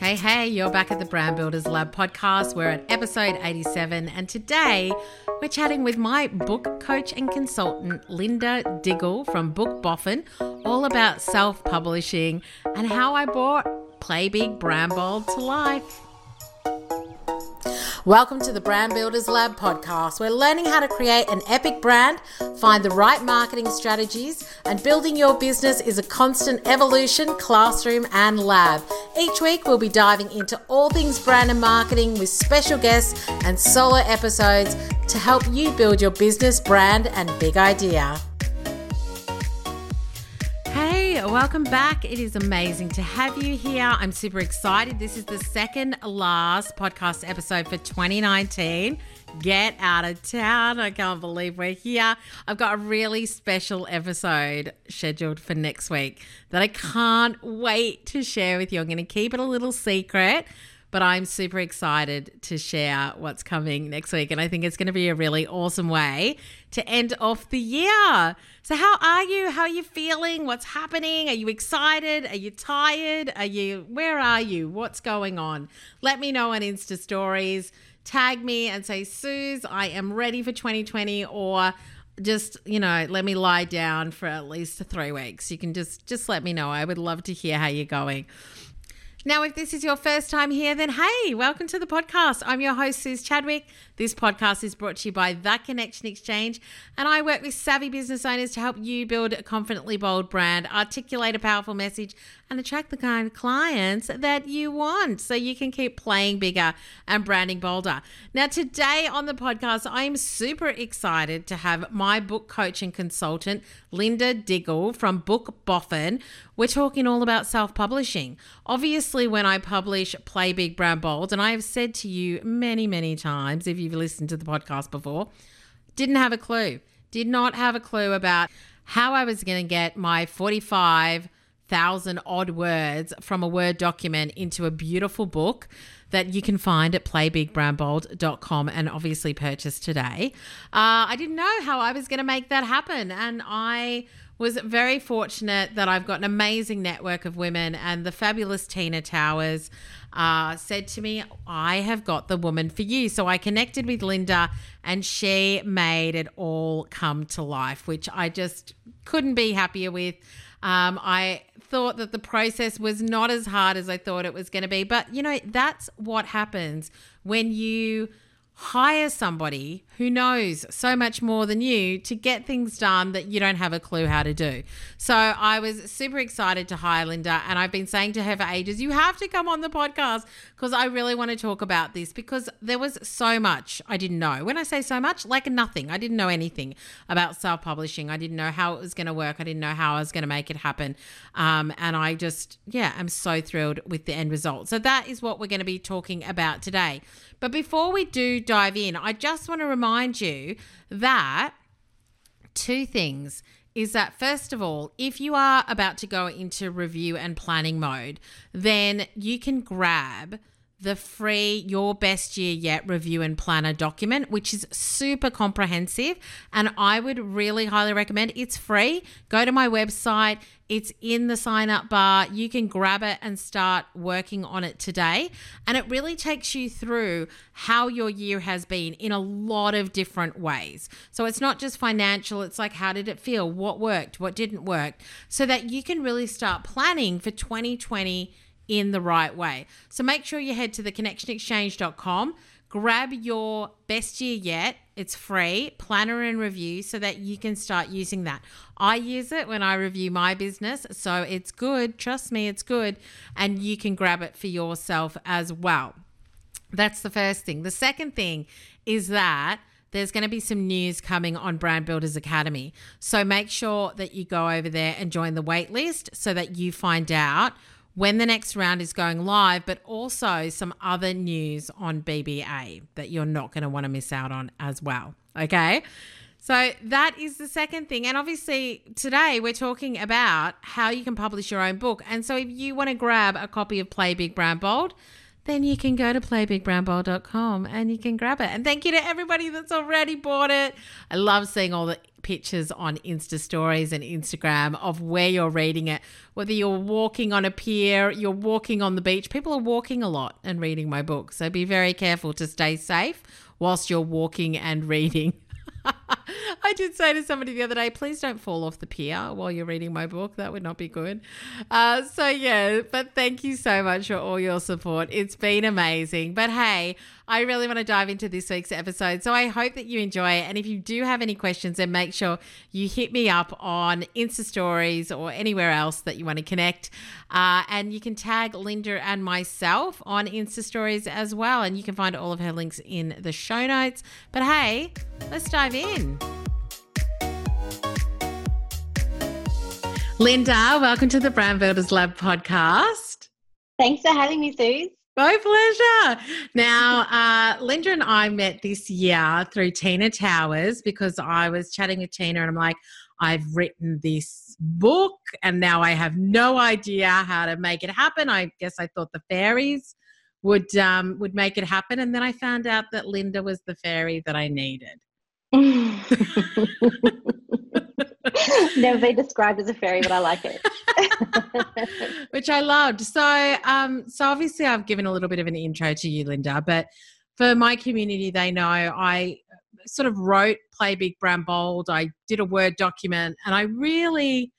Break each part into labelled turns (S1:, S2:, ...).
S1: Hey, hey, you're back at the Brand Builders Lab podcast. We're at episode 87, and today we're chatting with my book coach and consultant, Linda Diggle from Book Boffin, all about self publishing and how I brought Play Big Brand Bold to life. Welcome to the Brand Builders Lab podcast. We're learning how to create an epic brand, find the right marketing strategies, and building your business is a constant evolution, classroom, and lab. Each week, we'll be diving into all things brand and marketing with special guests and solo episodes to help you build your business, brand, and big idea. Hey, welcome back. It is amazing to have you here. I'm super excited. This is the second last podcast episode for 2019. Get out of town. I can't believe we're here. I've got a really special episode scheduled for next week that I can't wait to share with you. I'm going to keep it a little secret but I'm super excited to share what's coming next week. And I think it's going to be a really awesome way to end off the year. So, how are you? How are you feeling? What's happening? Are you excited? Are you tired? Are you, where are you? What's going on? Let me know on Insta stories. Tag me and say, Suze, I am ready for 2020 or just you know let me lie down for at least three weeks you can just just let me know i would love to hear how you're going now, if this is your first time here, then hey, welcome to the podcast. I'm your host, Suze Chadwick. This podcast is brought to you by The Connection Exchange, and I work with savvy business owners to help you build a confidently bold brand, articulate a powerful message, and attract the kind of clients that you want so you can keep playing bigger and branding bolder. Now, today on the podcast, I am super excited to have my book coach and consultant, Linda Diggle from Book Boffin. We're talking all about self publishing. Obviously, when I publish Play Big Brand Bold, and I have said to you many, many times, if you've listened to the podcast before, didn't have a clue. Did not have a clue about how I was going to get my 45,000 odd words from a Word document into a beautiful book that you can find at playbigbrandbold.com and obviously purchase today. Uh, I didn't know how I was going to make that happen. And I was very fortunate that I've got an amazing network of women, and the fabulous Tina Towers uh, said to me, I have got the woman for you. So I connected with Linda, and she made it all come to life, which I just couldn't be happier with. Um, I thought that the process was not as hard as I thought it was going to be. But, you know, that's what happens when you hire somebody who knows so much more than you to get things done that you don't have a clue how to do. So I was super excited to hire Linda, and I've been saying to her for ages, you have to come on the podcast because I really want to talk about this because there was so much I didn't know. When I say so much, like nothing, I didn't know anything about self publishing. I didn't know how it was going to work. I didn't know how I was going to make it happen. Um, and I just, yeah, I'm so thrilled with the end result. So that is what we're going to be talking about today. But before we do dive in, I just want to remind you that two things is that first of all, if you are about to go into review and planning mode, then you can grab the free Your Best Year Yet review and planner document, which is super comprehensive. And I would really highly recommend it's free. Go to my website, it's in the sign up bar. You can grab it and start working on it today. And it really takes you through how your year has been in a lot of different ways. So it's not just financial, it's like how did it feel? What worked? What didn't work? So that you can really start planning for 2020 in the right way. So make sure you head to theconnectionexchange.com, grab your best year yet. It's free, planner and review, so that you can start using that. I use it when I review my business, so it's good. Trust me, it's good. And you can grab it for yourself as well. That's the first thing. The second thing is that there's going to be some news coming on Brand Builders Academy. So make sure that you go over there and join the wait list so that you find out when the next round is going live, but also some other news on BBA that you're not going to want to miss out on as well. Okay. So that is the second thing. And obviously, today we're talking about how you can publish your own book. And so if you want to grab a copy of Play Big Brand Bold, then you can go to playbigbrandbold.com and you can grab it. And thank you to everybody that's already bought it. I love seeing all the pictures on Insta stories and Instagram of where you're reading it. Whether you're walking on a pier, you're walking on the beach. People are walking a lot and reading my book. So be very careful to stay safe whilst you're walking and reading. I did say to somebody the other day, please don't fall off the pier while you're reading my book. That would not be good. Uh, so, yeah, but thank you so much for all your support. It's been amazing. But hey, I really want to dive into this week's episode. So I hope that you enjoy it. And if you do have any questions, then make sure you hit me up on Insta stories or anywhere else that you want to connect. Uh, and you can tag Linda and myself on Insta stories as well. And you can find all of her links in the show notes. But hey, let's dive in. Linda, welcome to the Brand Builders Lab podcast.
S2: Thanks for having me, Suze.
S1: My pleasure. Now, uh, Linda and I met this year through Tina Towers because I was chatting with Tina and I'm like, I've written this book and now I have no idea how to make it happen. I guess I thought the fairies would um, would make it happen, and then I found out that Linda was the fairy that I needed.
S2: Never been described as a fairy, but I like it.
S1: Which I loved. So, um, so obviously, I've given a little bit of an intro to you, Linda, but for my community, they know I sort of wrote Play Big Brand Bold. I did a Word document, and I really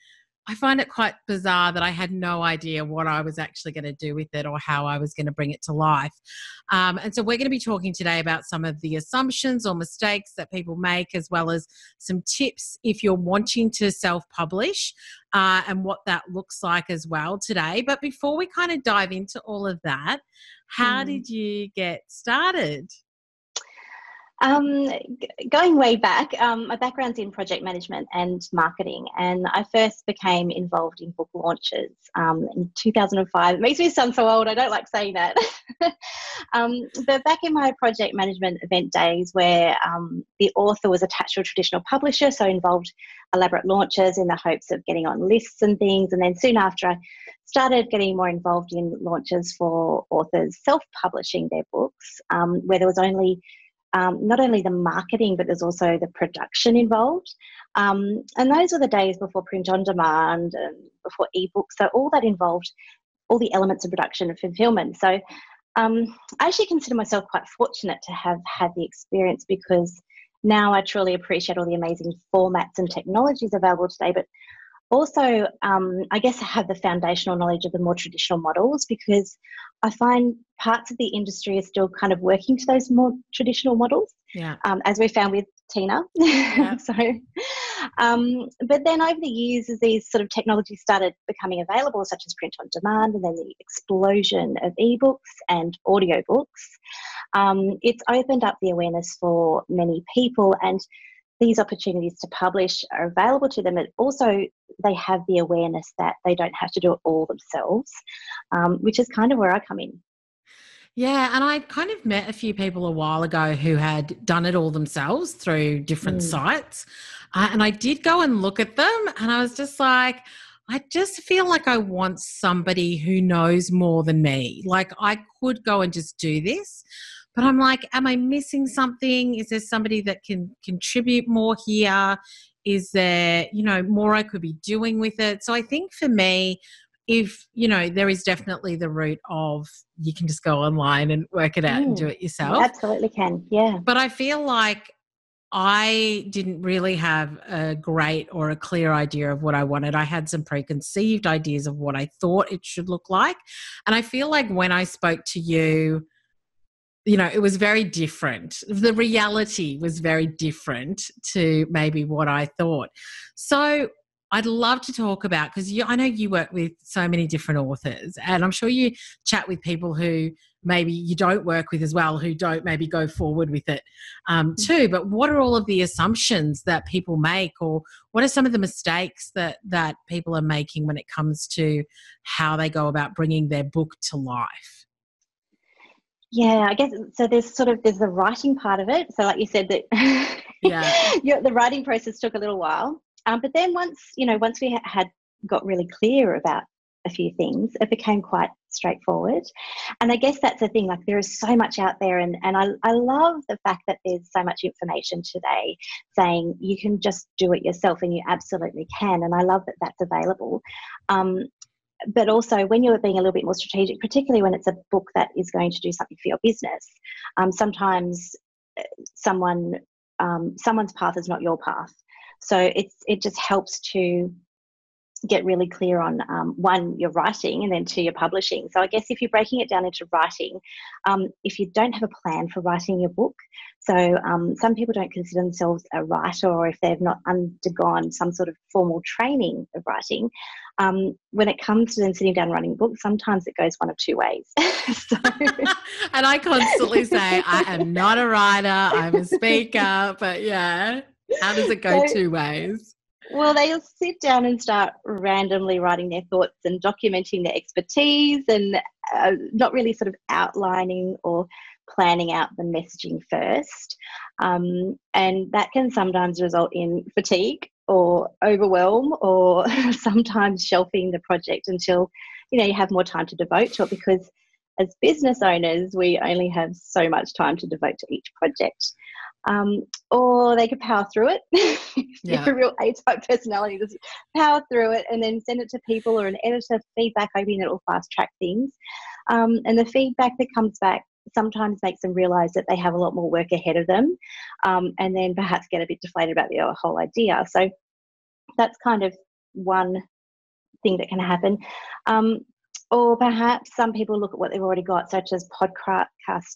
S1: I find it quite bizarre that I had no idea what I was actually going to do with it or how I was going to bring it to life. Um, and so, we're going to be talking today about some of the assumptions or mistakes that people make, as well as some tips if you're wanting to self publish uh, and what that looks like as well today. But before we kind of dive into all of that, how mm. did you get started?
S2: Um, going way back, um, my background's in project management and marketing, and I first became involved in book launches um, in 2005. It makes me sound so old, I don't like saying that. Um, but back in my project management event days, where um, the author was attached to a traditional publisher, so involved elaborate launches in the hopes of getting on lists and things, and then soon after, I started getting more involved in launches for authors self publishing their books, um, where there was only um, not only the marketing, but there's also the production involved. Um, and those were the days before print on demand and before ebooks. So all that involved all the elements of production and fulfillment. So um, I actually consider myself quite fortunate to have had the experience because now I truly appreciate all the amazing formats and technologies available today. But also, um, I guess I have the foundational knowledge of the more traditional models because I find parts of the industry are still kind of working to those more traditional models.
S1: Yeah.
S2: Um, as we found with Tina. Yeah. so, um, but then over the years, as these sort of technologies started becoming available, such as print on demand, and then the explosion of ebooks and audiobooks, um, it's opened up the awareness for many people and these opportunities to publish are available to them, and also they have the awareness that they don't have to do it all themselves, um, which is kind of where I come in.
S1: Yeah, and I kind of met a few people a while ago who had done it all themselves through different mm. sites. Uh, and I did go and look at them, and I was just like, I just feel like I want somebody who knows more than me. Like, I could go and just do this, but I'm like, am I missing something? Is there somebody that can contribute more here? Is there, you know, more I could be doing with it? So I think for me, if you know there is definitely the route of you can just go online and work it out mm, and do it yourself
S2: absolutely can yeah
S1: but i feel like i didn't really have a great or a clear idea of what i wanted i had some preconceived ideas of what i thought it should look like and i feel like when i spoke to you you know, it was very different. The reality was very different to maybe what I thought. So I'd love to talk about because I know you work with so many different authors, and I'm sure you chat with people who maybe you don't work with as well, who don't maybe go forward with it um, mm. too. But what are all of the assumptions that people make, or what are some of the mistakes that that people are making when it comes to how they go about bringing their book to life?
S2: Yeah, I guess so. There's sort of there's the writing part of it. So, like you said, that yeah, the writing process took a little while. Um, but then once you know, once we had got really clear about a few things, it became quite straightforward. And I guess that's the thing, like there is so much out there and, and I, I love the fact that there's so much information today saying you can just do it yourself and you absolutely can. And I love that that's available. Um, but also when you're being a little bit more strategic, particularly when it's a book that is going to do something for your business, um, sometimes uh, someone um, someone's path is not your path. So it's it just helps to get really clear on um, one your writing and then two your publishing. So i guess if you're breaking it down into writing um, if you don't have a plan for writing your book so um, some people don't consider themselves a writer or if they've not undergone some sort of formal training of writing um, when it comes to then sitting down writing books sometimes it goes one of two ways. So...
S1: and i constantly say i am not a writer i'm a speaker but yeah how does it go so, two ways
S2: well, they'll sit down and start randomly writing their thoughts and documenting their expertise and uh, not really sort of outlining or planning out the messaging first. Um, and that can sometimes result in fatigue or overwhelm or sometimes shelving the project until you know you have more time to devote to it because as business owners we only have so much time to devote to each project um, or they could power through it. yeah. you're a real A-type personality, just power through it and then send it to people or an editor feedback, hoping that it will fast track things. Um, and the feedback that comes back sometimes makes them realize that they have a lot more work ahead of them um, and then perhaps get a bit deflated about the whole idea. So that's kind of one thing that can happen. Um, or perhaps some people look at what they've already got, such as podcast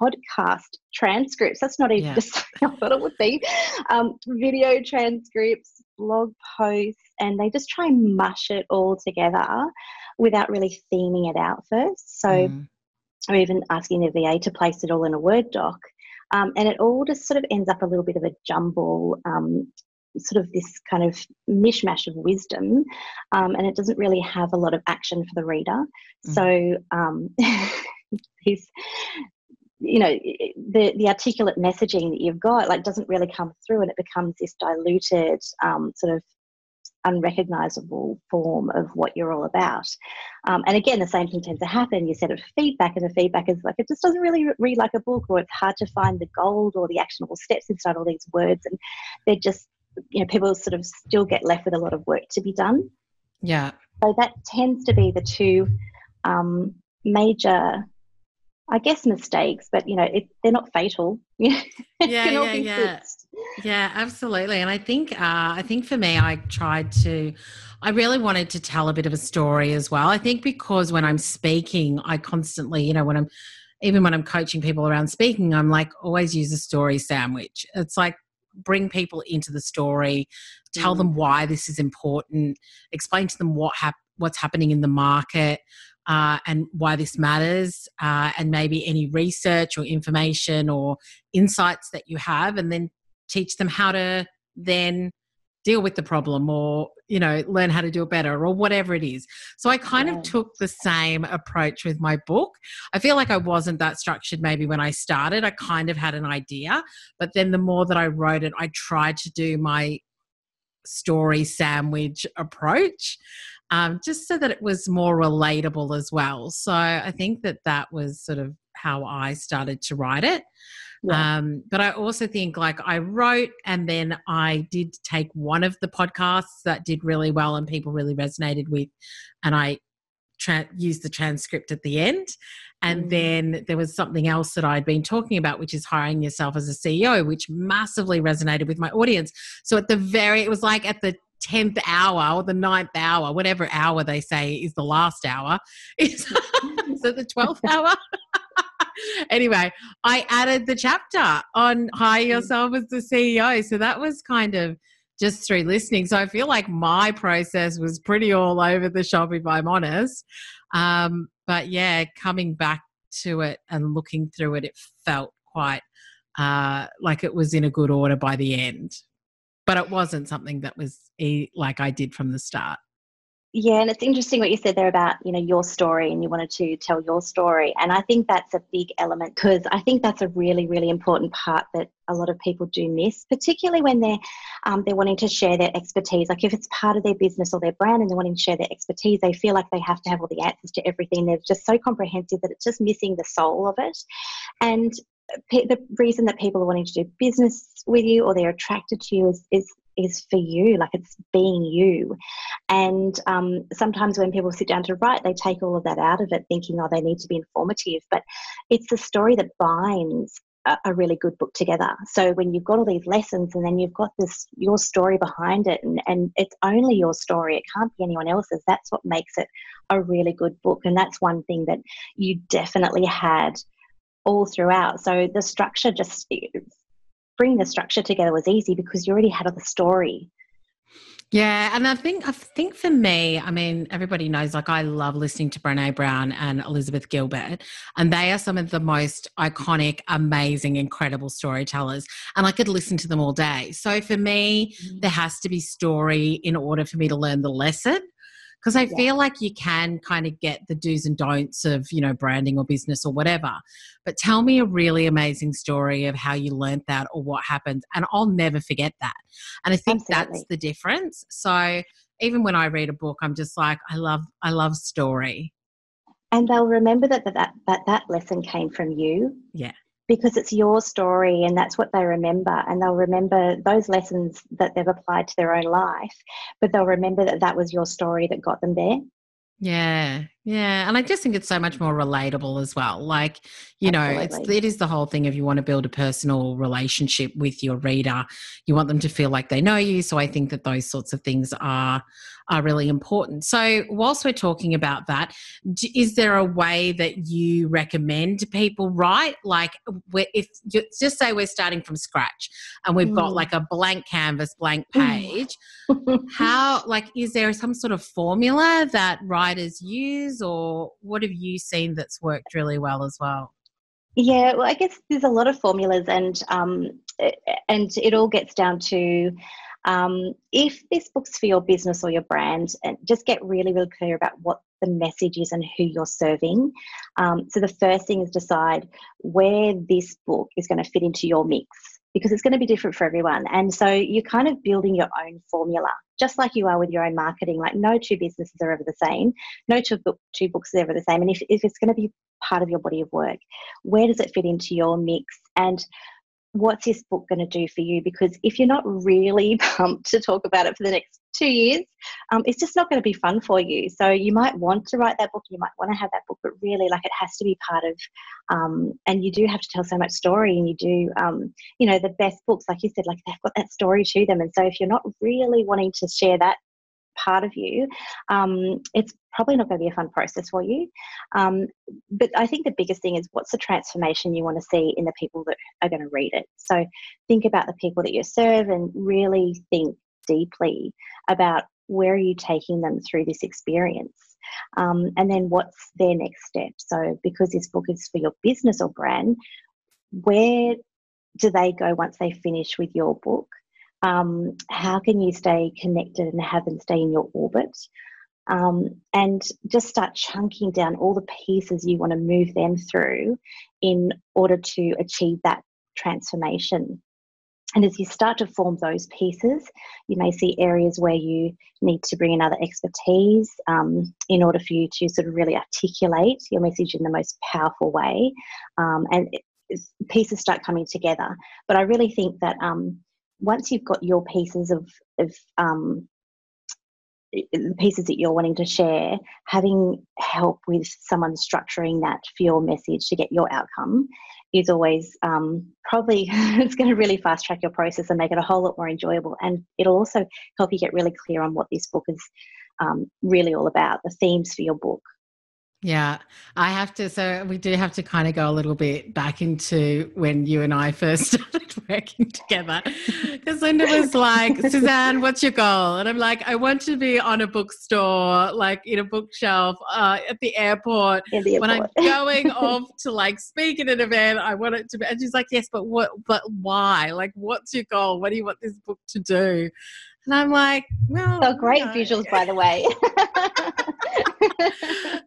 S2: podcast transcripts. That's not even yeah. just I thought it would be. Um, video transcripts, blog posts, and they just try and mush it all together without really theming it out first. So, mm. or even asking the VA to place it all in a Word doc. Um, and it all just sort of ends up a little bit of a jumble, um, sort of this kind of mishmash of wisdom, um, and it doesn't really have a lot of action for the reader. Mm. So um, these you know the the articulate messaging that you've got like doesn't really come through and it becomes this diluted um, sort of unrecognizable form of what you're all about. Um, and again the same thing tends to happen. You set it for feedback and the feedback is like it just doesn't really read like a book or it's hard to find the gold or the actionable steps inside all these words and they're just you know people sort of still get left with a lot of work to be done.
S1: Yeah.
S2: So that tends to be the two um, major I guess mistakes, but you know, it, they're not fatal.
S1: yeah, yeah, yeah. Yeah, absolutely. And I think, uh, I think for me, I tried to, I really wanted to tell a bit of a story as well. I think because when I'm speaking, I constantly, you know, when I'm, even when I'm coaching people around speaking, I'm like, always use a story sandwich. It's like, bring people into the story, tell mm. them why this is important, explain to them what hap- what's happening in the market, uh, and why this matters, uh, and maybe any research or information or insights that you have, and then teach them how to then deal with the problem or you know learn how to do it better or whatever it is. So i kind yeah. of took the same approach with my book. I feel like i wasn't that structured maybe when i started. I kind of had an idea but then the more that i wrote it i tried to do my story sandwich approach um, just so that it was more relatable as well. So I think that that was sort of how I started to write it. Yeah. Um, but I also think like I wrote and then I did take one of the podcasts that did really well and people really resonated with, and I tra- used the transcript at the end. And mm. then there was something else that I'd been talking about, which is hiring yourself as a CEO, which massively resonated with my audience. So at the very, it was like at the 10th hour or the ninth hour, whatever hour they say is the last hour, is, is it the 12th hour? anyway, I added the chapter on hire mm. yourself as the CEO. So that was kind of just through listening. So I feel like my process was pretty all over the shop, if I'm honest. Um, but yeah, coming back to it and looking through it, it felt quite uh, like it was in a good order by the end but it wasn't something that was a, like I did from the start.
S2: yeah, and it's interesting what you said there about, you know, your story and you wanted to tell your story. And I think that's a big element because I think that's a really, really important part that a lot of people do miss, particularly when they're um, they're wanting to share their expertise. Like if it's part of their business or their brand and they're wanting to share their expertise, they feel like they have to have all the answers to everything. They're just so comprehensive that it's just missing the soul of it. And the reason that people are wanting to do business with you or they're attracted to you is, is is for you, like it's being you. And um, sometimes when people sit down to write, they take all of that out of it, thinking, oh, they need to be informative. But it's the story that binds a, a really good book together. So when you've got all these lessons and then you've got this your story behind it, and, and it's only your story, it can't be anyone else's. That's what makes it a really good book. And that's one thing that you definitely had all throughout. So the structure just bring the structure together was easy because you already had the story.
S1: Yeah, and I think I think for me, I mean, everybody knows like I love listening to Brené Brown and Elizabeth Gilbert, and they are some of the most iconic, amazing, incredible storytellers. And I could listen to them all day. So for me, mm-hmm. there has to be story in order for me to learn the lesson because I yeah. feel like you can kind of get the do's and don'ts of, you know, branding or business or whatever. But tell me a really amazing story of how you learned that or what happened. And I'll never forget that. And I think Absolutely. that's the difference. So even when I read a book, I'm just like, I love, I love story.
S2: And they'll remember that that, that, that lesson came from you.
S1: Yeah
S2: because it's your story and that's what they remember and they'll remember those lessons that they've applied to their own life but they'll remember that that was your story that got them there.
S1: Yeah yeah and i just think it's so much more relatable as well like you know it's it is the whole thing if you want to build a personal relationship with your reader you want them to feel like they know you so i think that those sorts of things are are really important. So, whilst we're talking about that, is there a way that you recommend people write? Like, if just say we're starting from scratch and we've mm. got like a blank canvas, blank mm. page, how, like, is there some sort of formula that writers use, or what have you seen that's worked really well as well?
S2: Yeah, well, I guess there's a lot of formulas, and um, and it all gets down to um, if this book's for your business or your brand, and just get really, really clear about what the message is and who you're serving. Um, so the first thing is decide where this book is going to fit into your mix because it's going to be different for everyone. And so you're kind of building your own formula, just like you are with your own marketing. Like no two businesses are ever the same, no two, book, two books are ever the same. And if, if it's going to be part of your body of work, where does it fit into your mix? And what's this book going to do for you? Because if you're not really pumped to talk about it for the next two years, um, it's just not going to be fun for you. So you might want to write that book, you might want to have that book, but really, like, it has to be part of, um, and you do have to tell so much story, and you do, um, you know, the best books, like you said, like they've got that story to them. And so if you're not really wanting to share that part of you, um, it's probably not going to be a fun process for you. Um, but I think the biggest thing is what's the transformation you want to see in the people that are going to read it. So think about the people that you serve and really think deeply about where are you taking them through this experience. Um, and then what's their next step? So, because this book is for your business or brand, where do they go once they finish with your book? Um, how can you stay connected and have them stay in your orbit? Um, and just start chunking down all the pieces you want to move them through in order to achieve that transformation. And as you start to form those pieces, you may see areas where you need to bring in other expertise um, in order for you to sort of really articulate your message in the most powerful way. Um, and it, pieces start coming together. But I really think that um, once you've got your pieces of, of um, the pieces that you're wanting to share, having help with someone structuring that for your message to get your outcome is always um, probably it's going to really fast track your process and make it a whole lot more enjoyable. And it'll also help you get really clear on what this book is um, really all about, the themes for your book.
S1: Yeah, I have to. So we do have to kind of go a little bit back into when you and I first started working together. Because Linda was like, Suzanne, what's your goal? And I'm like, I want to be on a bookstore, like in a bookshelf uh, at the airport.
S2: The airport.
S1: When I'm going off to like speak at an event, I want it to be. And she's like, yes, but what, but why? Like, what's your goal? What do you want this book to do? And I'm like, well,
S2: so great visuals, by the way.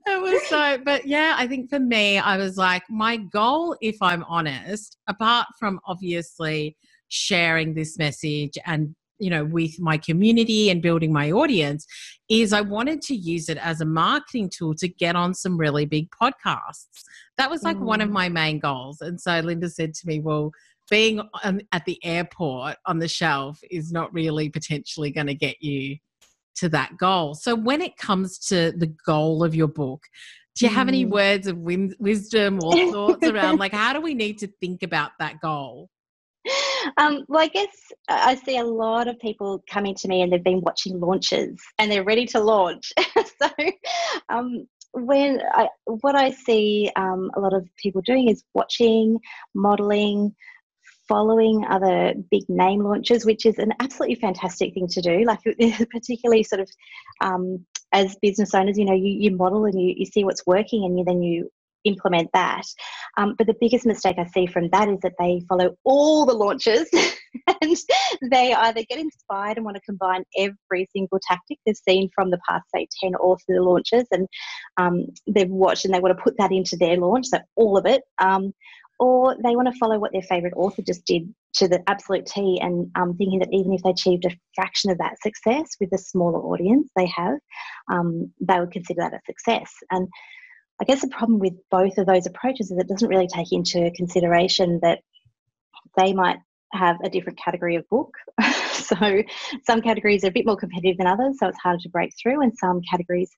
S1: so, but yeah, I think for me, I was like, my goal, if I'm honest, apart from obviously sharing this message and you know with my community and building my audience is i wanted to use it as a marketing tool to get on some really big podcasts that was like mm. one of mm. my main goals and so linda said to me well being on, at the airport on the shelf is not really potentially going to get you to that goal. So when it comes to the goal of your book, do you have any mm. words of wisdom or thoughts around like how do we need to think about that goal?
S2: Um, well, I guess I see a lot of people coming to me and they've been watching launches and they're ready to launch. so, um, when I, what I see um, a lot of people doing is watching, modeling, following other big name launches, which is an absolutely fantastic thing to do. Like, particularly sort of um, as business owners, you know, you, you model and you, you see what's working and you, then you implement that. Um, but the biggest mistake I see from that is that they follow all the launches and they either get inspired and want to combine every single tactic they've seen from the past, say, 10 or author launches and um, they've watched and they want to put that into their launch, so all of it. Um, or they want to follow what their favourite author just did to the absolute T and um, thinking that even if they achieved a fraction of that success with the smaller audience they have, um, they would consider that a success. And I guess the problem with both of those approaches is it doesn't really take into consideration that they might have a different category of book. so some categories are a bit more competitive than others, so it's harder to break through, and some categories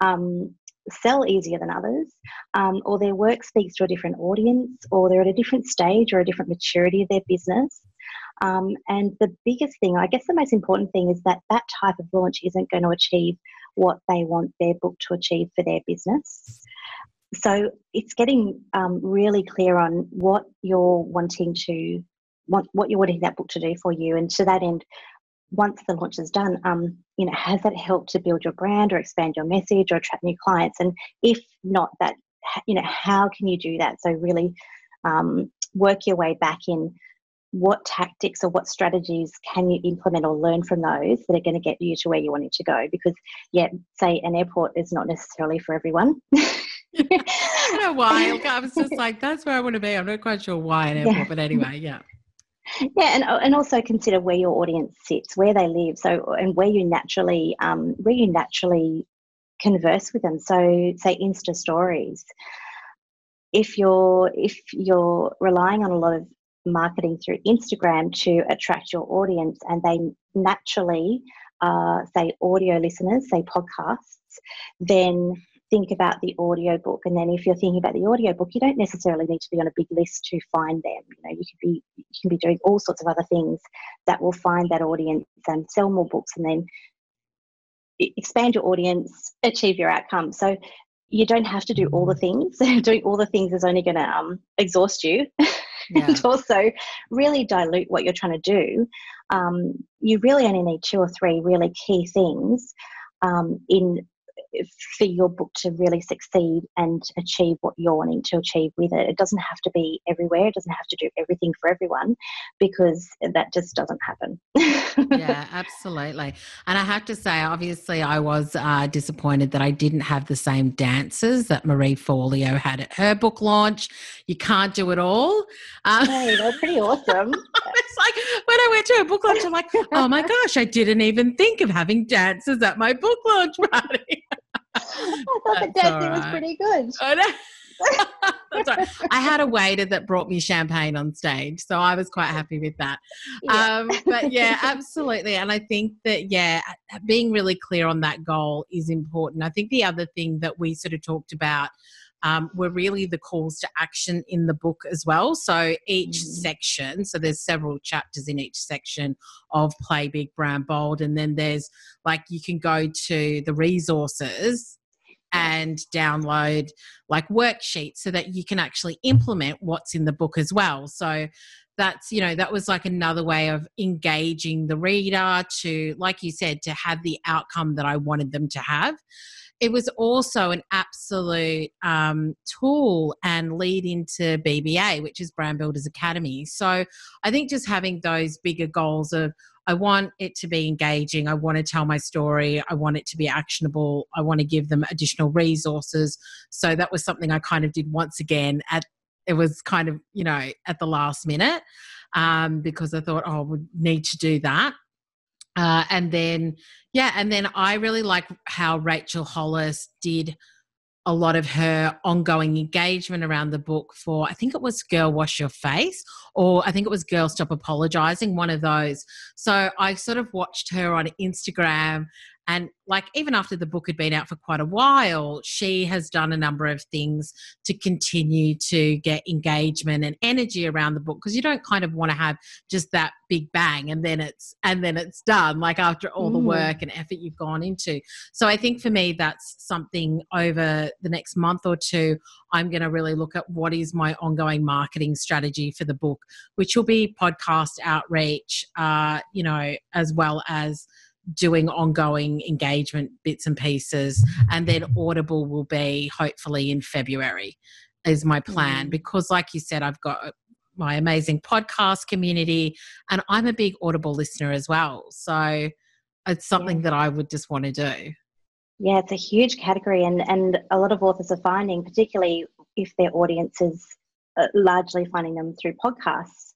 S2: um, sell easier than others, um, or their work speaks to a different audience, or they're at a different stage or a different maturity of their business. Um, and the biggest thing, I guess the most important thing, is that that type of launch isn't going to achieve what they want their book to achieve for their business. So it's getting um, really clear on what you're wanting to want, what you're wanting that book to do for you, and to that end, once the launch is done, um, you know, has that helped to build your brand or expand your message or attract new clients? And if not, that you know, how can you do that? So really um, work your way back in what tactics or what strategies can you implement or learn from those that are going to get you to where you want it to go? Because yeah, say an airport is not necessarily for everyone.
S1: I don't know why. I was just like, that's where I want to be. I'm not quite sure why an airport, yeah. but anyway, yeah
S2: yeah and, and also consider where your audience sits where they live so and where you naturally um, where you naturally converse with them. So say insta stories. If you're if you're relying on a lot of marketing through instagram to attract your audience and they naturally uh, say audio listeners say podcasts then think about the audio book and then if you're thinking about the audio book you don't necessarily need to be on a big list to find them. You know you could be you can be doing all sorts of other things that will find that audience and sell more books and then expand your audience achieve your outcome. So you don't have to do all the things. Doing all the things is only going to um, exhaust you. Yeah. and also really dilute what you're trying to do. Um, you really only need two or three really key things um, in for your book to really succeed and achieve what you're wanting to achieve with it. It doesn't have to be everywhere, it doesn't have to do everything for everyone because that just doesn't happen.
S1: yeah, absolutely. And I have to say, obviously, I was uh, disappointed that I didn't have the same dances that Marie Forleo had at her book launch. You can't do it all.
S2: Um, hey, they're pretty awesome.
S1: it's like when I went to her book launch, I'm like, oh my gosh, I didn't even think of having dances at my book launch party.
S2: I thought the dancing right. was pretty good. I.
S1: Right. I had a waiter that brought me champagne on stage, so I was quite happy with that. Yeah. Um, but yeah, absolutely. And I think that yeah, being really clear on that goal is important. I think the other thing that we sort of talked about um, were really the calls to action in the book as well. So each mm. section, so there's several chapters in each section of Play Big Brand Bold, and then there's like you can go to the resources and download like worksheets so that you can actually implement what's in the book as well. So that's you know that was like another way of engaging the reader to like you said to have the outcome that I wanted them to have it was also an absolute um, tool and lead into BBA, which is Brand Builders Academy. So I think just having those bigger goals of I want it to be engaging. I want to tell my story. I want it to be actionable. I want to give them additional resources. So that was something I kind of did once again at it was kind of you know at the last minute um, because I thought oh we need to do that. Uh, and then yeah, and then I really like how Rachel Hollis did a lot of her ongoing engagement around the book for I think it was Girl Wash Your Face or I think it was Girl Stop Apologizing, one of those. So I sort of watched her on Instagram and like even after the book had been out for quite a while, she has done a number of things to continue to get engagement and energy around the book because you don't kind of want to have just that big bang and then it's and then it's done like after all mm. the work and effort you've gone into. So I think for me that's something over the next month or two I'm going to really look at what is my ongoing marketing strategy for the book, which will be podcast outreach, uh, you know, as well as doing ongoing engagement bits and pieces and then audible will be hopefully in february is my plan mm. because like you said i've got my amazing podcast community and i'm a big audible listener as well so it's something yeah. that i would just want to do
S2: yeah it's a huge category and and a lot of authors are finding particularly if their audience is largely finding them through podcasts,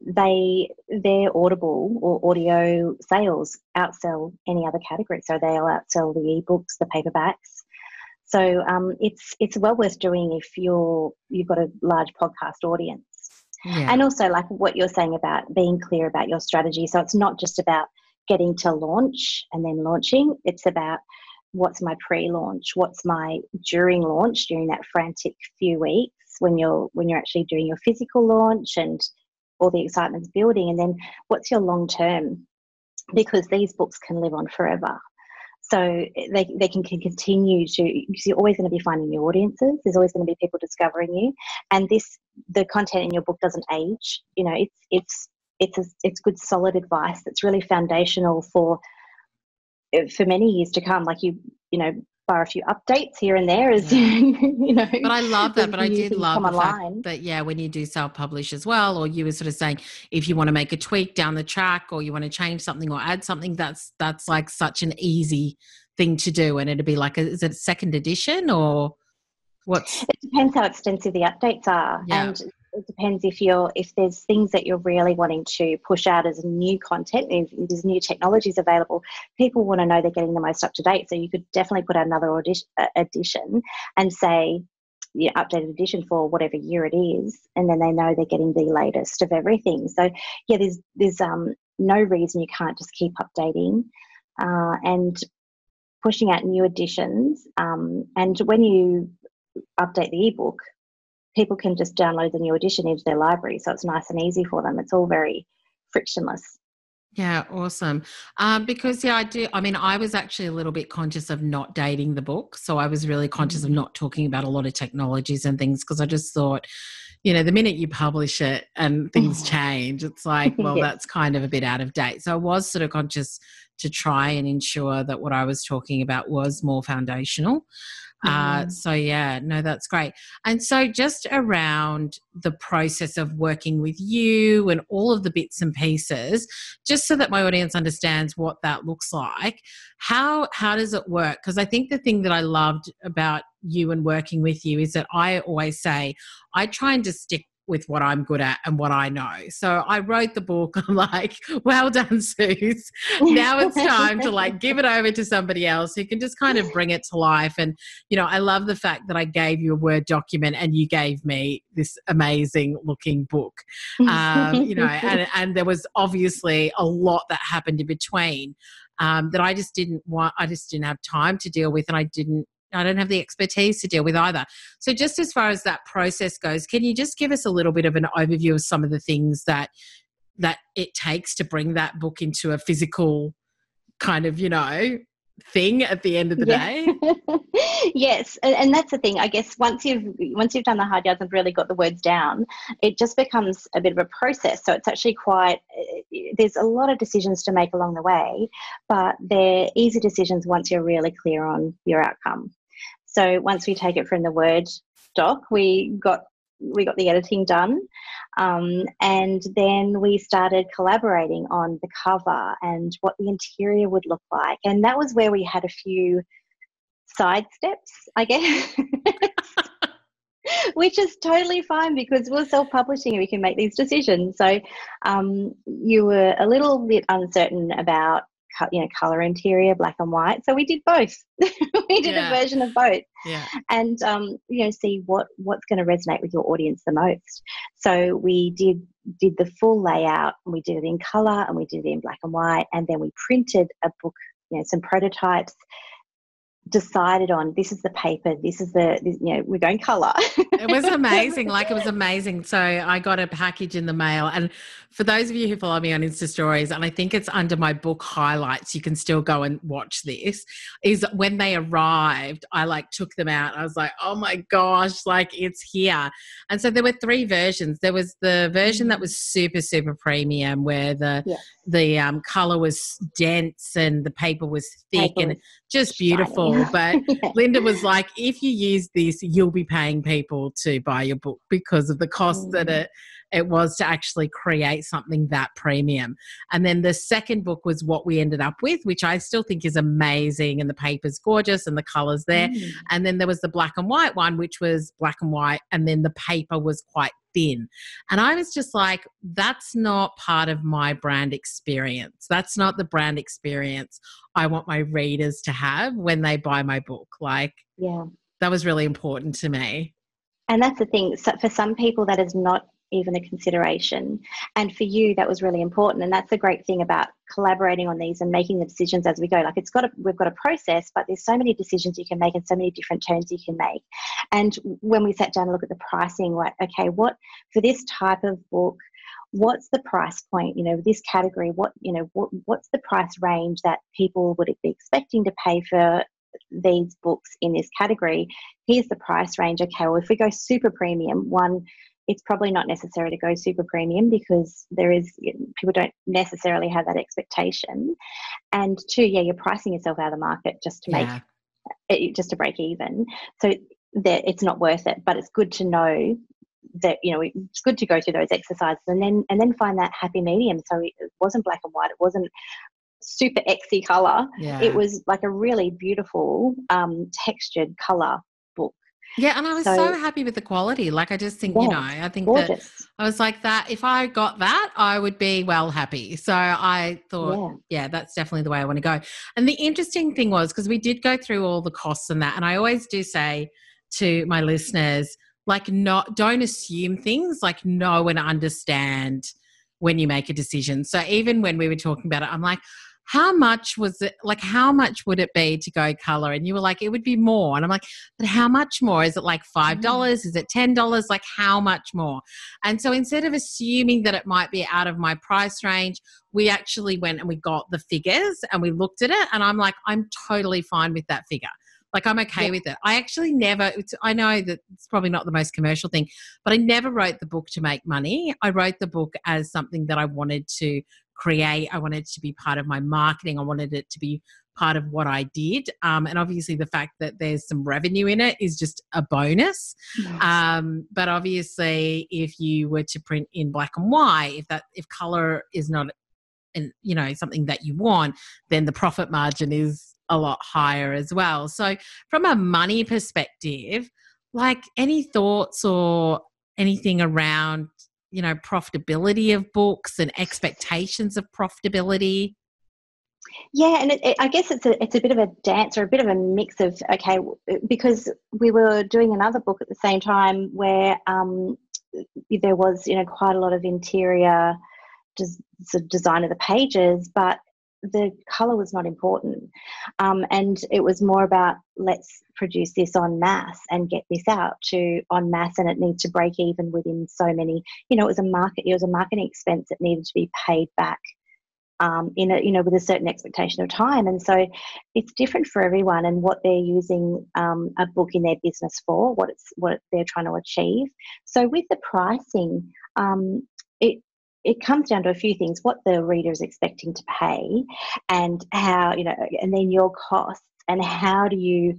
S2: they their audible or audio sales outsell any other category. So they'll outsell the ebooks, the paperbacks. So um, it's it's well worth doing if you're you've got a large podcast audience. Yeah. And also like what you're saying about being clear about your strategy. So it's not just about getting to launch and then launching. It's about what's my pre-launch, what's my during launch during that frantic few weeks when you're when you're actually doing your physical launch and all the excitement's building and then what's your long term? Because these books can live on forever. So eh, they, they can, can continue to because you're always going to be finding new audiences there's always going to be people discovering you and this the content in your book doesn't age you know it's it's it's a, it's good solid advice that's really foundational for eh, for many years to come. Like you you know a few updates here and there as yeah. you know
S1: but i love that but i did love the online. fact that yeah when you do self-publish as well or you were sort of saying if you want to make a tweak down the track or you want to change something or add something that's that's like such an easy thing to do and it'd be like a, is it second edition or what
S2: it depends how extensive the updates are yeah. and it depends if you're if there's things that you're really wanting to push out as new content if there's new technologies available people want to know they're getting the most up to date so you could definitely put out another uh, edition and say the updated edition for whatever year it is and then they know they're getting the latest of everything. So yeah there's there's um no reason you can't just keep updating uh, and pushing out new editions um, and when you update the ebook people can just download the new edition into their library. So it's nice and easy for them. It's all very frictionless.
S1: Yeah, awesome. Um, because yeah, I do. I mean, I was actually a little bit conscious of not dating the book, so I was really conscious of mm. not talking about a lot of technologies and things because I just thought, you know, the minute you publish it and things change, it's like, well, yes. that's kind of a bit out of date. So I was sort of conscious to try and ensure that what I was talking about was more foundational. Uh, mm-hmm. so yeah, no, that's great. And so just around the process of working with you and all of the bits and pieces, just so that my audience understands what that looks like. How how does it work? Because I think the thing that I loved about you and working with you is that I always say I try and just stick with what I'm good at and what I know. So I wrote the book. I'm like, well done, Suze. Now it's time to like give it over to somebody else who can just kind of bring it to life. And, you know, I love the fact that I gave you a Word document and you gave me this amazing looking book. Um, you know, and, and there was obviously a lot that happened in between. Um, that I just didn't want, I just didn't have time to deal with, and I didn't I don't have the expertise to deal with either. So, just as far as that process goes, can you just give us a little bit of an overview of some of the things that that it takes to bring that book into a physical kind of, you know, thing at the end of the yeah.
S2: day. yes, and, and, that's the thing. I guess once you've once you've done the hard yards and really got the words down, it just becomes a bit of a process. So it's actually quite. Eh, there's a lot of decisions to make along the way, but they're easy decisions once you're really clear on your outcome. So once we take it from the Word doc, we got we got the editing done, um, and then we started collaborating on the cover and what the interior would look like. And that was where we had a few side steps, I guess. Which is totally fine because we're self publishing and we can make these decisions. So, um, you were a little bit uncertain about you know color interior black and white so we did both we did yeah. a version of both
S1: yeah.
S2: and um, you know see what what's going to resonate with your audience the most so we did did the full layout and we did it in color and we did it in black and white and then we printed a book you know some prototypes decided on this is the paper this is the this, you know we're going color
S1: it was amazing like it was amazing. So i got a package in the mail. And for those of you who follow me on insta stories and i think it's under my book highlights you can still go and watch this is when they arrived i like took them out. I was like oh my gosh like it's here. And so there were three versions. There was the version that was super super premium where the. The um, color was dense and the paper was thick paper and was just beautiful but yeah. Linda was like, if you use this, you'll be paying people to buy your book because of the cost mm. that it it was to actually create something that premium. And then the second book was what we ended up with, which I still think is amazing. And the paper's gorgeous and the colors there. Mm. And then there was the black and white one, which was black and white. And then the paper was quite thin. And I was just like, that's not part of my brand experience. That's not the brand experience I want my readers to have when they buy my book. Like,
S2: yeah,
S1: that was really important to me.
S2: And that's the thing. So for some people, that is not even a consideration. And for you, that was really important. And that's the great thing about collaborating on these and making the decisions as we go. Like it's got a, we've got a process, but there's so many decisions you can make and so many different turns you can make. And when we sat down and look at the pricing, like, okay, what for this type of book, what's the price point you know this category what you know what, what's the price range that people would be expecting to pay for these books in this category here's the price range okay well if we go super premium one it's probably not necessary to go super premium because there is people don't necessarily have that expectation. And two yeah you're pricing yourself out of the market just to make yeah. it just to break even. So that it's not worth it but it's good to know that you know it's good to go through those exercises and then and then find that happy medium. So it wasn't black and white. It wasn't super exy color. Yeah. it was like a really beautiful um, textured color
S1: yeah, and I was so, so, happy with the quality. Like I just think, yeah, you know, oh, I think gorgeous. that I was like that. If I got that, I would be well happy. So I thought, yeah, yeah that's definitely the way I want to go. And the interesting thing was because we did go through all the costs and that, and I always do say to my listeners, like, not don't assume things. Like, know and understand when you make a decision. So even when we were talking about it, I'm like how much was it like how much would it be to go color and you were like it would be more and i'm like but how much more is it like five mm. dollars is it ten dollars like how much more and so instead of assuming that it might be out of my price range we actually went and we got the figures and we looked at it and i'm like i'm totally fine with that figure like I'm okay yeah. with it. I actually never. I know that it's probably not the most commercial thing, but I never wrote the book to make money. I wrote the book as something that I wanted to create. I wanted to be part of my marketing. I wanted it to be part of what I did. Um, and obviously, the fact that there's some revenue in it is just a bonus. Yes. Um, but obviously, if you were to print in black and white, if that if color is not, and you know something that you want, then the profit margin is a lot higher as well. So, from a money perspective, like any thoughts or anything around you know profitability of books and expectations of profitability?
S2: Yeah and it, it, i guess it's a, it's a bit of a dance or a bit of a mix of okay because we were doing another book at the same time where um, there was you know quite a lot of interior des- design of the pages but the color was not important. Um, and it was more about let's produce this on mass and get this out to on mass and it needs to break even within so many you know it was a market it was a marketing expense that needed to be paid back um, in a you know with a certain expectation of time. And so it's different for everyone and what they're using um, a book in their business for what it's what they're trying to achieve. So with the pricing um, it comes down to a few things what the reader is expecting to pay and how you know and then your costs and how do you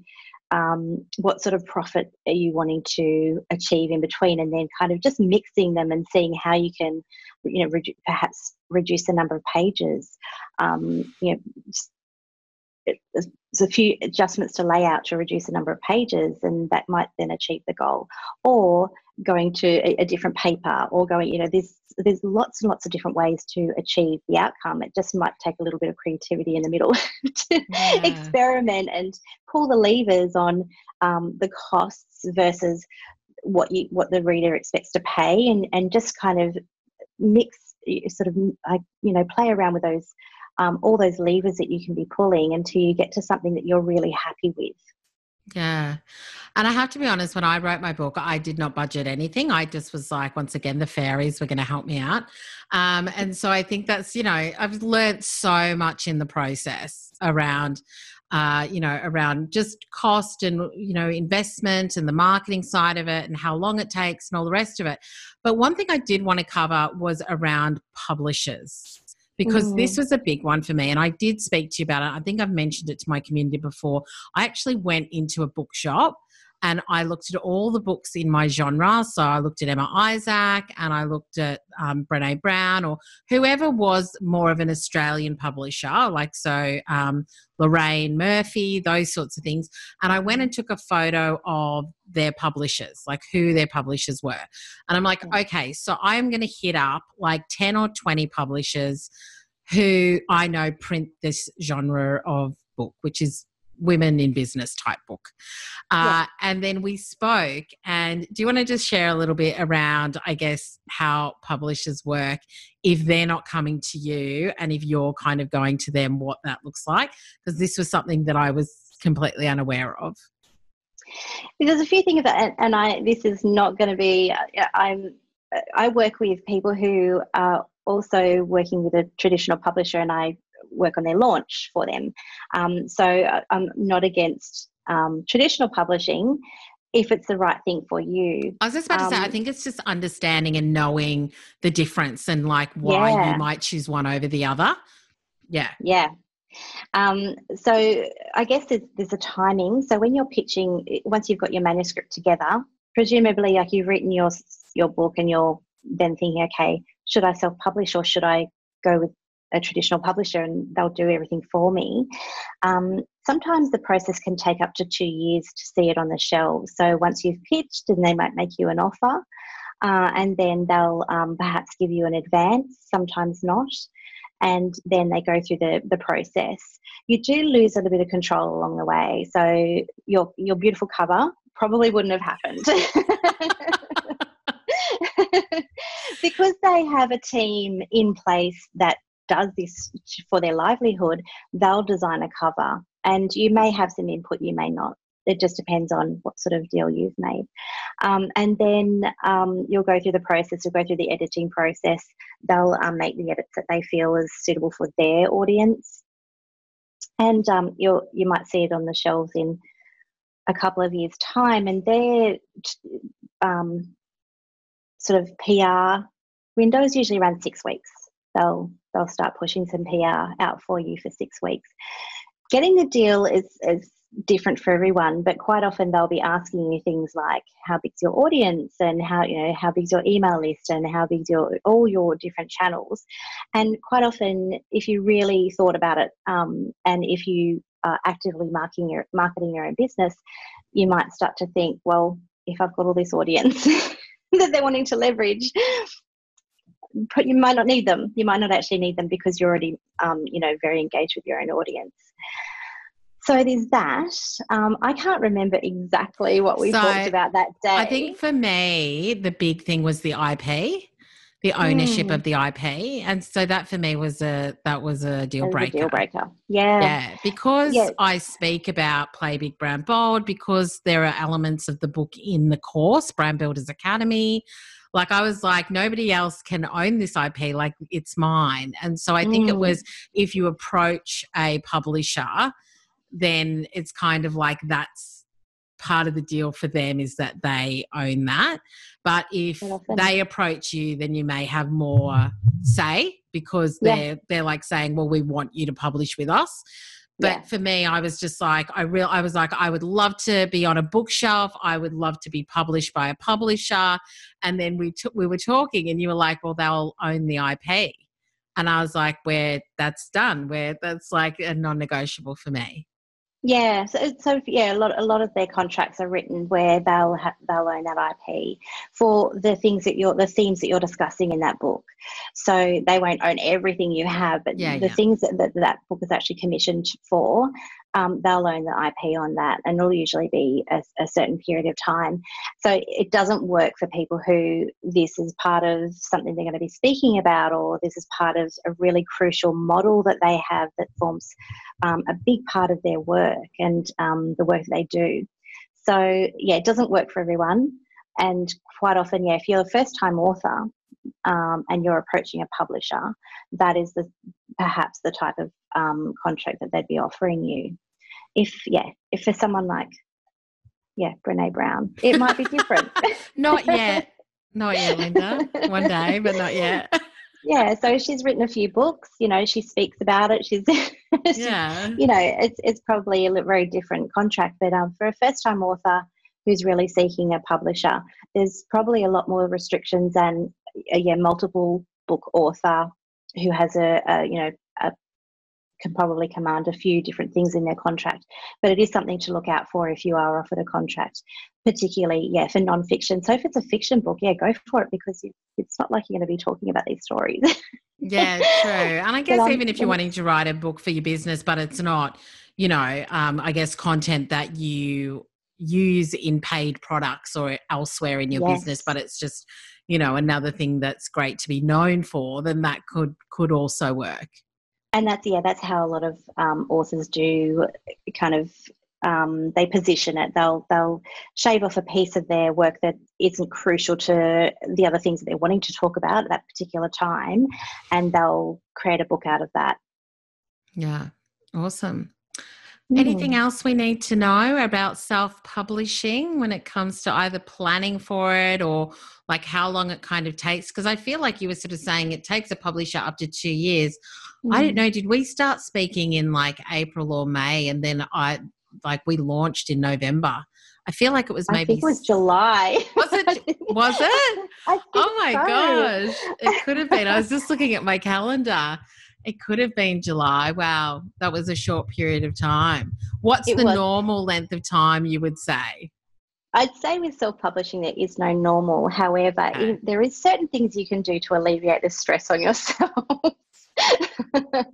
S2: um, what sort of profit are you wanting to achieve in between and then kind of just mixing them and seeing how you can you know perhaps reduce the number of pages um, you know there's a few adjustments to layout to reduce the number of pages and that might then achieve the goal or going to a, a, different paper or going you know there's there's lots and lots of different ways to achieve the outcome it just might take a little bit of creativity in the middle to yeah. experiment and pull the levers on um, the costs versus what you what the reader expects to pay and and just kind of mix sort of you know play around with those um, all those levers that you can be pulling until you get to something that you're really happy with.
S1: Yeah. And I have to be honest, when I wrote my book, I did not budget anything. I just was like, once again, the fairies were going to help me out. Um, and so I think that's, you know, I've learned so much in the process around, uh, you know, around just cost and, you know, investment and the marketing side of it and how long it takes and all the rest of it. But one thing I did want to cover was around publishers because mm. this was a big one for me. And I did speak to you about it. I think I've mentioned it to my community before. I actually went into a bookshop and I looked at all the books in my genre. So I looked at Emma Isaac and I looked at um, Brene Brown or whoever was more of an Australian publisher, like so um, Lorraine Murphy, those sorts of things. And I went and took a photo of their publishers, like who their publishers were. And I'm like, okay, so I'm going to hit up like 10 or 20 publishers who I know print this genre of book, which is women in business type book. Uh, yeah. And then we spoke. And do you want to just share a little bit around, I guess, how publishers work if they're not coming to you and if you're kind of going to them, what that looks like? Because this was something that I was completely unaware of.
S2: There's a few things that, and I this is not going to be. Uh, I'm. I work with people who are also working with a traditional publisher, and I work on their launch for them. Um, so uh, I'm not against um, traditional publishing if it's the right thing for you.
S1: I was just about um, to say, I um, think it's just understanding and knowing the difference and like why yeah. you might choose one over the other. Yeah.
S2: Yeah. Um, so I guess there's, there's a timing. So when you're pitching, once you've got your manuscript together, presumably like you've written your your book and you're then thinking, okay, should I self-publish or should I go with a traditional publisher and they'll do everything for me. Um, sometimes the process can take up to two years to see it on the shelves. So once you've pitched, and they might make you an offer, uh, and then they'll um, perhaps give you an advance, sometimes not. And then they go through the, the process. You do lose a little bit of control along the way. So your your beautiful cover probably wouldn't have happened. because they have a team in place that does this for their livelihood, they'll design a cover. And you may have some input, you may not. It just depends on what sort of deal you've made. Um, and then um, you'll go through the process, you'll go through the editing process. They'll um, make the edits that they feel is suitable for their audience. And um, you'll, you might see it on the shelves in a couple of years' time. And their um, sort of PR windows usually run six weeks. They'll they'll start pushing some PR out for you for six weeks. Getting the deal is, is different for everyone, but quite often they'll be asking you things like how big's your audience and how you know how big's your email list and how big's your all your different channels. And quite often, if you really thought about it, um, and if you are actively marketing your marketing your own business, you might start to think, well, if I've got all this audience that they're wanting to leverage, you might not need them. You might not actually need them because you're already, um, you know, very engaged with your own audience. So there's that. Um, I can't remember exactly what we so, talked about that day.
S1: I think for me, the big thing was the IP, the ownership mm. of the IP, and so that for me was a that was a deal breaker.
S2: A deal breaker. Yeah.
S1: Yeah, because yeah. I speak about Play Big Brand Bold because there are elements of the book in the course, Brand Builders Academy Like I was like, nobody else can own this IP, like it's mine. And so I think mm. it was if you approach a publisher, then it's kind of like that's part of the deal for them is that they own that. But if they approach you, then you may have more say because they're yeah. they're like saying, Well, we want you to publish with us. But yeah. for me, I was just like, I real, I was like, I would love to be on a bookshelf. I would love to be published by a publisher. And then we took, we were talking, and you were like, well, they'll own the IP. And I was like, where that's done, where that's like a non-negotiable for me.
S2: Yeah, so, so yeah, a lot a lot of their contracts are written where they'll have, they'll own that IP for the things that you're the themes that you're discussing in that book. So they won't own everything you have, but yeah, the yeah. things that, that that book is actually commissioned for, um, they'll own the IP on that, and it'll usually be a, a, certain period of time. So it doesn't work for people who this is part of something they're going to be speaking about, or this is part of a really crucial model that they have that forms um, a big part of their work and um, the work they do. So yeah, it doesn't work for everyone, and quite often, yeah, if you're a first-time author. Um, and you're approaching a publisher, that is the perhaps the type of um, contract that they'd be offering you. If yeah, if for someone like yeah, Brene Brown, it might be different.
S1: not yet, not yet, Linda. One day, but not yet.
S2: yeah, so she's written a few books. You know, she speaks about it. She's, yeah, you know, it's it's probably a very different contract. But um, for a first time author who's really seeking a publisher, there's probably a lot more restrictions than a yeah multiple book author who has a, a you know can probably command a few different things in their contract. But it is something to look out for if you are offered a contract, particularly, yeah, for non-fiction. So if it's a fiction book, yeah, go for it because it's not like you're going to be talking about these stories.
S1: yeah, true. And I guess but, even if you're wanting to write a book for your business, but it's not, you know, um, I guess content that you use in paid products or elsewhere in your yes. business, but it's just, you know, another thing that's great to be known for, then that could could also work
S2: and that's yeah that's how a lot of um, authors do kind of um, they position it. They'll they'll shave off a piece of their work that isn't crucial to the other things that they're wanting to talk about at that particular time and they'll create a book out of that.
S1: Yeah. Awesome Anything else we need to know about self publishing when it comes to either planning for it or like how long it kind of takes? Because I feel like you were sort of saying it takes a publisher up to two years. Mm. I don't know, did we start speaking in like April or May and then I like we launched in November? I feel like it was maybe.
S2: it was July.
S1: Was it? Was it? oh my so. gosh! It could have been. I was just looking at my calendar. It could have been July. Wow, that was a short period of time. What's it the was. normal length of time you would say?
S2: I'd say with self-publishing there is no normal. However, okay. there is certain things you can do to alleviate the stress on yourself.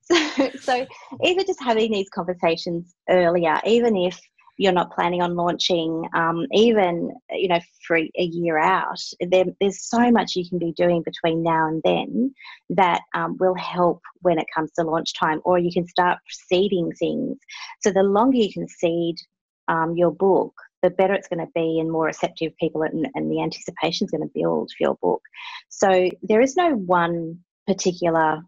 S2: so, so even just having these conversations earlier, even if you're not planning on launching um, even you know for a year out there, there's so much you can be doing between now and then that um, will help when it comes to launch time or you can start seeding things. So the longer you can seed um, your book the better it's going to be and more receptive people and, and the anticipation is going to build for your book. So there is no one particular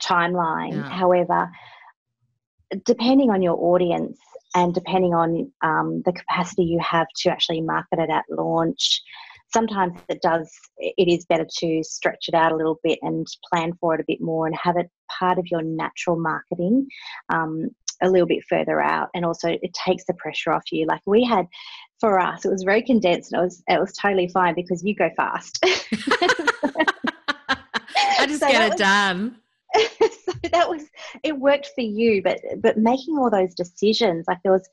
S2: timeline. Yeah. however depending on your audience and depending on um, the capacity you have to actually market it at launch sometimes it does it is better to stretch it out a little bit and plan for it a bit more and have it part of your natural marketing um, a little bit further out. And also it takes the pressure off you. Like we had for us it was very condensed and it was it was totally fine because you go fast.
S1: I just so get it was, done
S2: so that was it worked for you but but making all those decisions like there was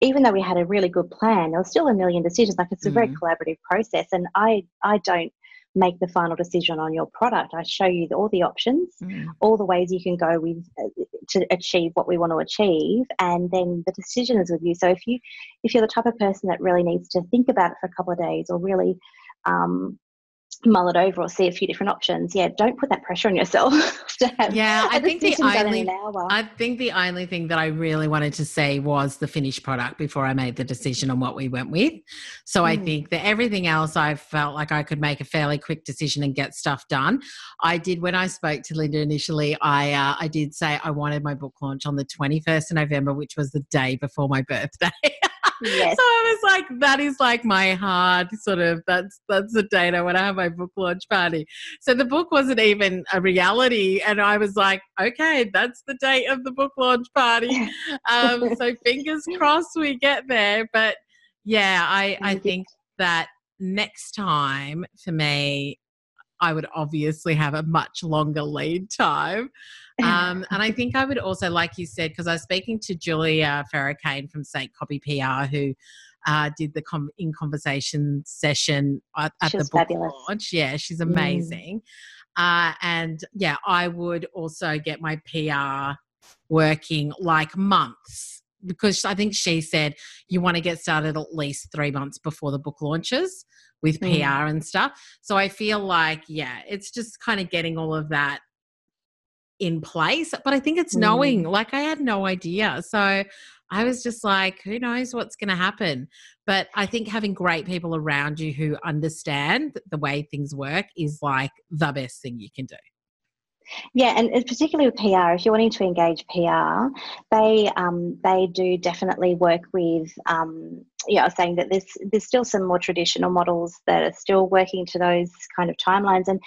S2: even though we had a really good plan there was still a million decisions like it's a mm-hmm. very collaborative process and i i don't make the final decision on your product i show you all the options mm-hmm. all the ways you can go with uh, to achieve what we want to achieve and then the decision is with you so if you if you're the type of person that really needs to think about it for a couple of days or really um, mull it over or see a few different options. Yeah, don't put that pressure on yourself to have.
S1: Yeah, I think the only I think the only thing that I really wanted to see was the finished product before I made the decision on what we went with. So mm. I think that everything else I felt like I could make a fairly quick decision and get stuff done. I did when I spoke to Linda initially. I uh, I did say I wanted my book launch on the twenty first of November, which was the day before my birthday. Yes. so I was like, that is like my hard sort of that's that's the date I want to have my book launch party. So the book wasn't even a reality, and I was like, okay, that's the date of the book launch party. Um, so fingers crossed we get there. But yeah, I I think that next time for me, I would obviously have a much longer lead time. Um, and I think I would also, like you said, because I was speaking to Julia Ferracane from St. Copy PR, who uh, did the com- in conversation session at, at the book fabulous. launch. Yeah, she's mm. amazing. Mm. Uh, and yeah, I would also get my PR working like months because I think she said you want to get started at least three months before the book launches with mm. PR and stuff. So I feel like, yeah, it's just kind of getting all of that in place. But I think it's knowing, mm. like I had no idea. So I was just like, who knows what's going to happen? But I think having great people around you who understand the way things work is like the best thing you can do.
S2: Yeah, and particularly with PR, if you're wanting to engage PR, they um, they do definitely work with. Um, yeah, I was saying that there's there's still some more traditional models that are still working to those kind of timelines, and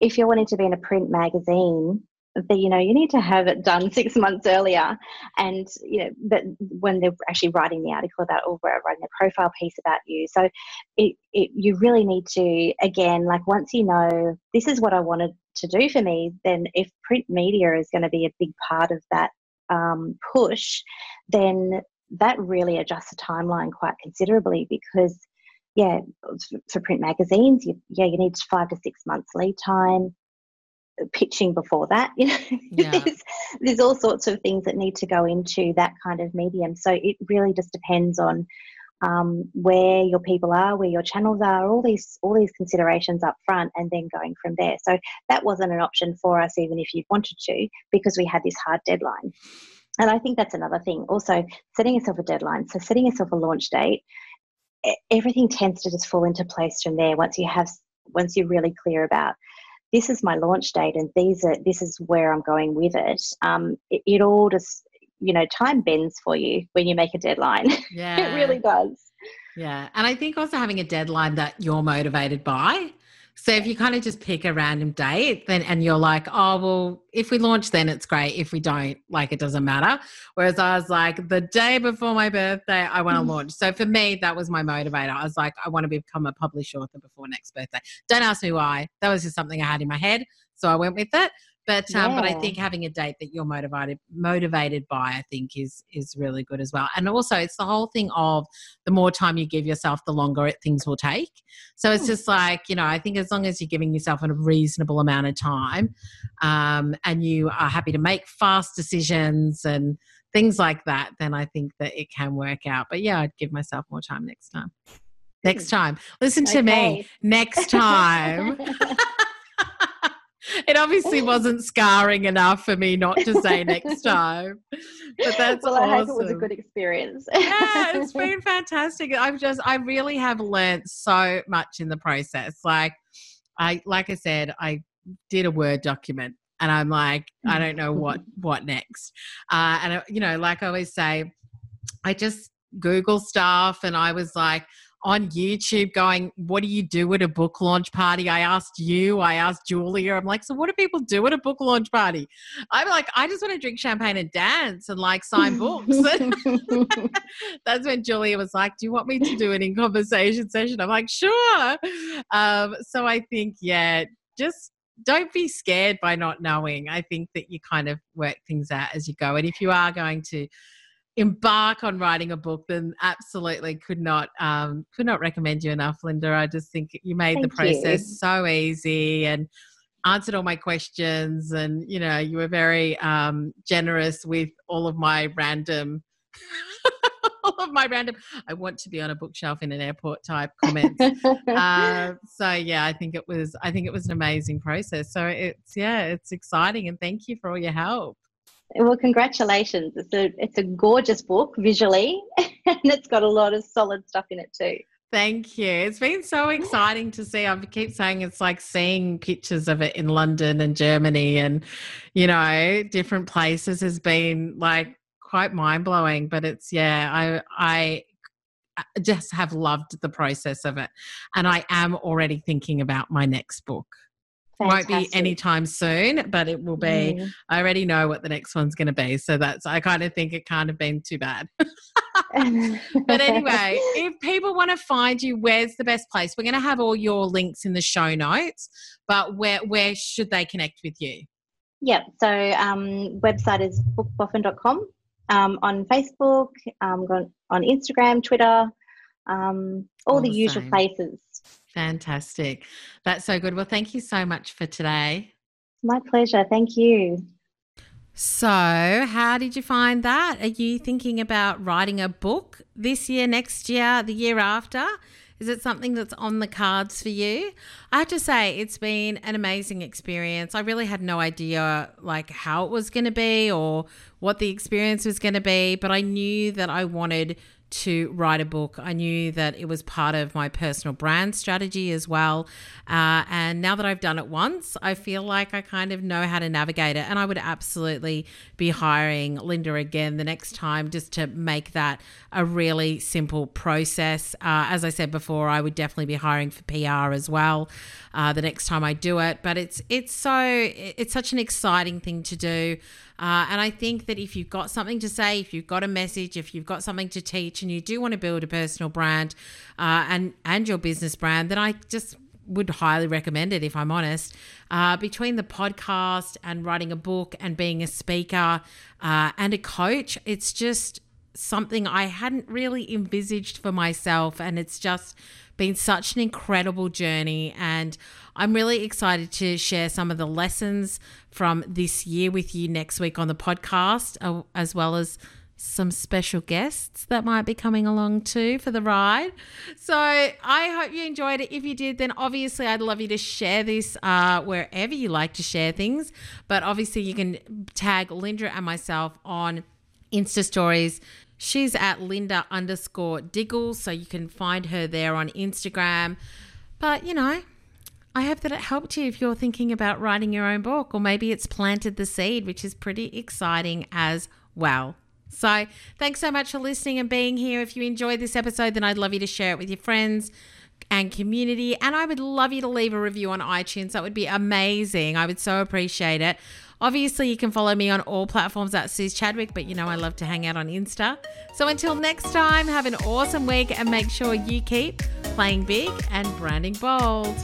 S2: if you're wanting to be in a print magazine, that you know you need to have it done six months earlier. And you know that when they're actually writing the article about or writing a profile piece about you. So it, it you really need to again like once you know this is what i wanted to do for me then if print media is going to be a big part of that um, push then that really adjusts the timeline quite considerably because yeah for print magazines you, yeah you need five to six months lead time pitching before that you know? Yeah. there's, there's all sorts of things that need to go into that kind of medium. So it really just depends on um, where your people are where your channels are all these all these considerations up front and then going from there. So that wasn't an option for us even if you wanted to because we had this hard deadline. And i think that's another thing. Also setting yourself a deadline. So setting yourself a launch date everything tends to just fall into place from there once you have once you're really clear about this is my launch date and these are this is where I'm going with it. Um, it, it all just you know time bends for you when you make a deadline. Yeah, it really does.
S1: Yeah, and I think also having a deadline that you're motivated by. So if you kind of just pick a random date, then and you're like, oh well, if we launch, then it's great. If we don't, like it doesn't matter. Whereas I was like, the day before my birthday, I want to mm. launch. So for me, that was my motivator. I was like, I want to become a published author before next birthday. Don't ask me why. That was just something I had in my head, so I went with it. But um, yeah. but I think having a date that you're motivated motivated by, I think is is really good as well. And also, it's the whole thing of the more time you give yourself, the longer it, things will take. So it's hmm. just like you know, I think as long as you're giving yourself a reasonable amount of time, um, and you are happy to make fast decisions and things like that, then I think that it can work out. But yeah, I'd give myself more time next time. Next hmm. time. Listen to okay. me. Next time. it obviously wasn't scarring enough for me not to say next time. But that's well, awesome. I hope
S2: it was a good experience.
S1: yeah, it's been fantastic. I've just I really have learned so much in the process. Like I like I said, I did a Word document and I'm like, I don't know what what next. Uh, and you know, like I always say, I just Google stuff and I was like, on YouTube going, What do you do at a book launch party? I asked you, I asked Julia. I'm like, So what do people do at a book launch party? I'm like, I just want to drink champagne and dance and like sign books. That's when Julia was like, Do you want me to do an in conversation session? I'm like, Sure. Um, so I think, yeah, just don't be scared by not knowing. I think that you kind of work things out as you go. And if you are going to embark on writing a book, then absolutely could not um, could not recommend you enough, Linda. I just think you made Thank the process you. so easy and answered all my questions, and you know you were very um, generous with all of my random. all of my random I want to be on a bookshelf in an airport type comments. uh, so yeah, I think it was I think it was an amazing process. So it's yeah, it's exciting and thank you for all your help.
S2: Well, congratulations. It's a it's a gorgeous book visually and it's got a lot of solid stuff in it too.
S1: Thank you. It's been so exciting to see. I keep saying it's like seeing pictures of it in London and Germany and, you know, different places has been like quite mind blowing. But it's, yeah, I, I, just have loved the process of it. And I am already thinking about my next book. Fantastic. Won't be anytime soon, but it will be. Mm. I already know what the next one's going to be. So that's, I kind of think it can't have been too bad. but anyway, if people want to find you, where's the best place? We're going to have all your links in the show notes, but where where should they connect with you?
S2: Yep. So um, website is bookboffin.com. Um, on Facebook, um, on Instagram, Twitter, um, all, all the, the usual places.
S1: Fantastic. That's so good. Well, thank you so much for today.
S2: My pleasure. Thank you.
S1: So, how did you find that? Are you thinking about writing a book this year, next year, the year after? Is it something that's on the cards for you? I have to say, it's been an amazing experience. I really had no idea like how it was going to be or what the experience was going to be, but I knew that I wanted to write a book. I knew that it was part of my personal brand strategy as well. Uh, and now that I've done it once, I feel like I kind of know how to navigate it. And I would absolutely be hiring Linda again the next time just to make that a really simple process. Uh, as I said before, I would definitely be hiring for PR as well uh, the next time I do it. But it's it's so it's such an exciting thing to do. Uh, and I think that if you've got something to say, if you've got a message, if you've got something to teach, and you do want to build a personal brand uh, and and your business brand, then I just would highly recommend it if I'm honest. Uh, between the podcast and writing a book and being a speaker uh, and a coach, it's just something I hadn't really envisaged for myself, and it's just been such an incredible journey. And I'm really excited to share some of the lessons from this year with you next week on the podcast, uh, as well as some special guests that might be coming along too for the ride. So I hope you enjoyed it. If you did, then obviously I'd love you to share this uh, wherever you like to share things. But obviously you can tag Linda and myself on Insta stories She's at Linda underscore Diggles, so you can find her there on Instagram. But, you know, I hope that it helped you if you're thinking about writing your own book, or maybe it's planted the seed, which is pretty exciting as well. So, thanks so much for listening and being here. If you enjoyed this episode, then I'd love you to share it with your friends and community. And I would love you to leave a review on iTunes. That would be amazing. I would so appreciate it. Obviously, you can follow me on all platforms at Suze Chadwick, but you know I love to hang out on Insta. So until next time, have an awesome week and make sure you keep playing big and branding bold.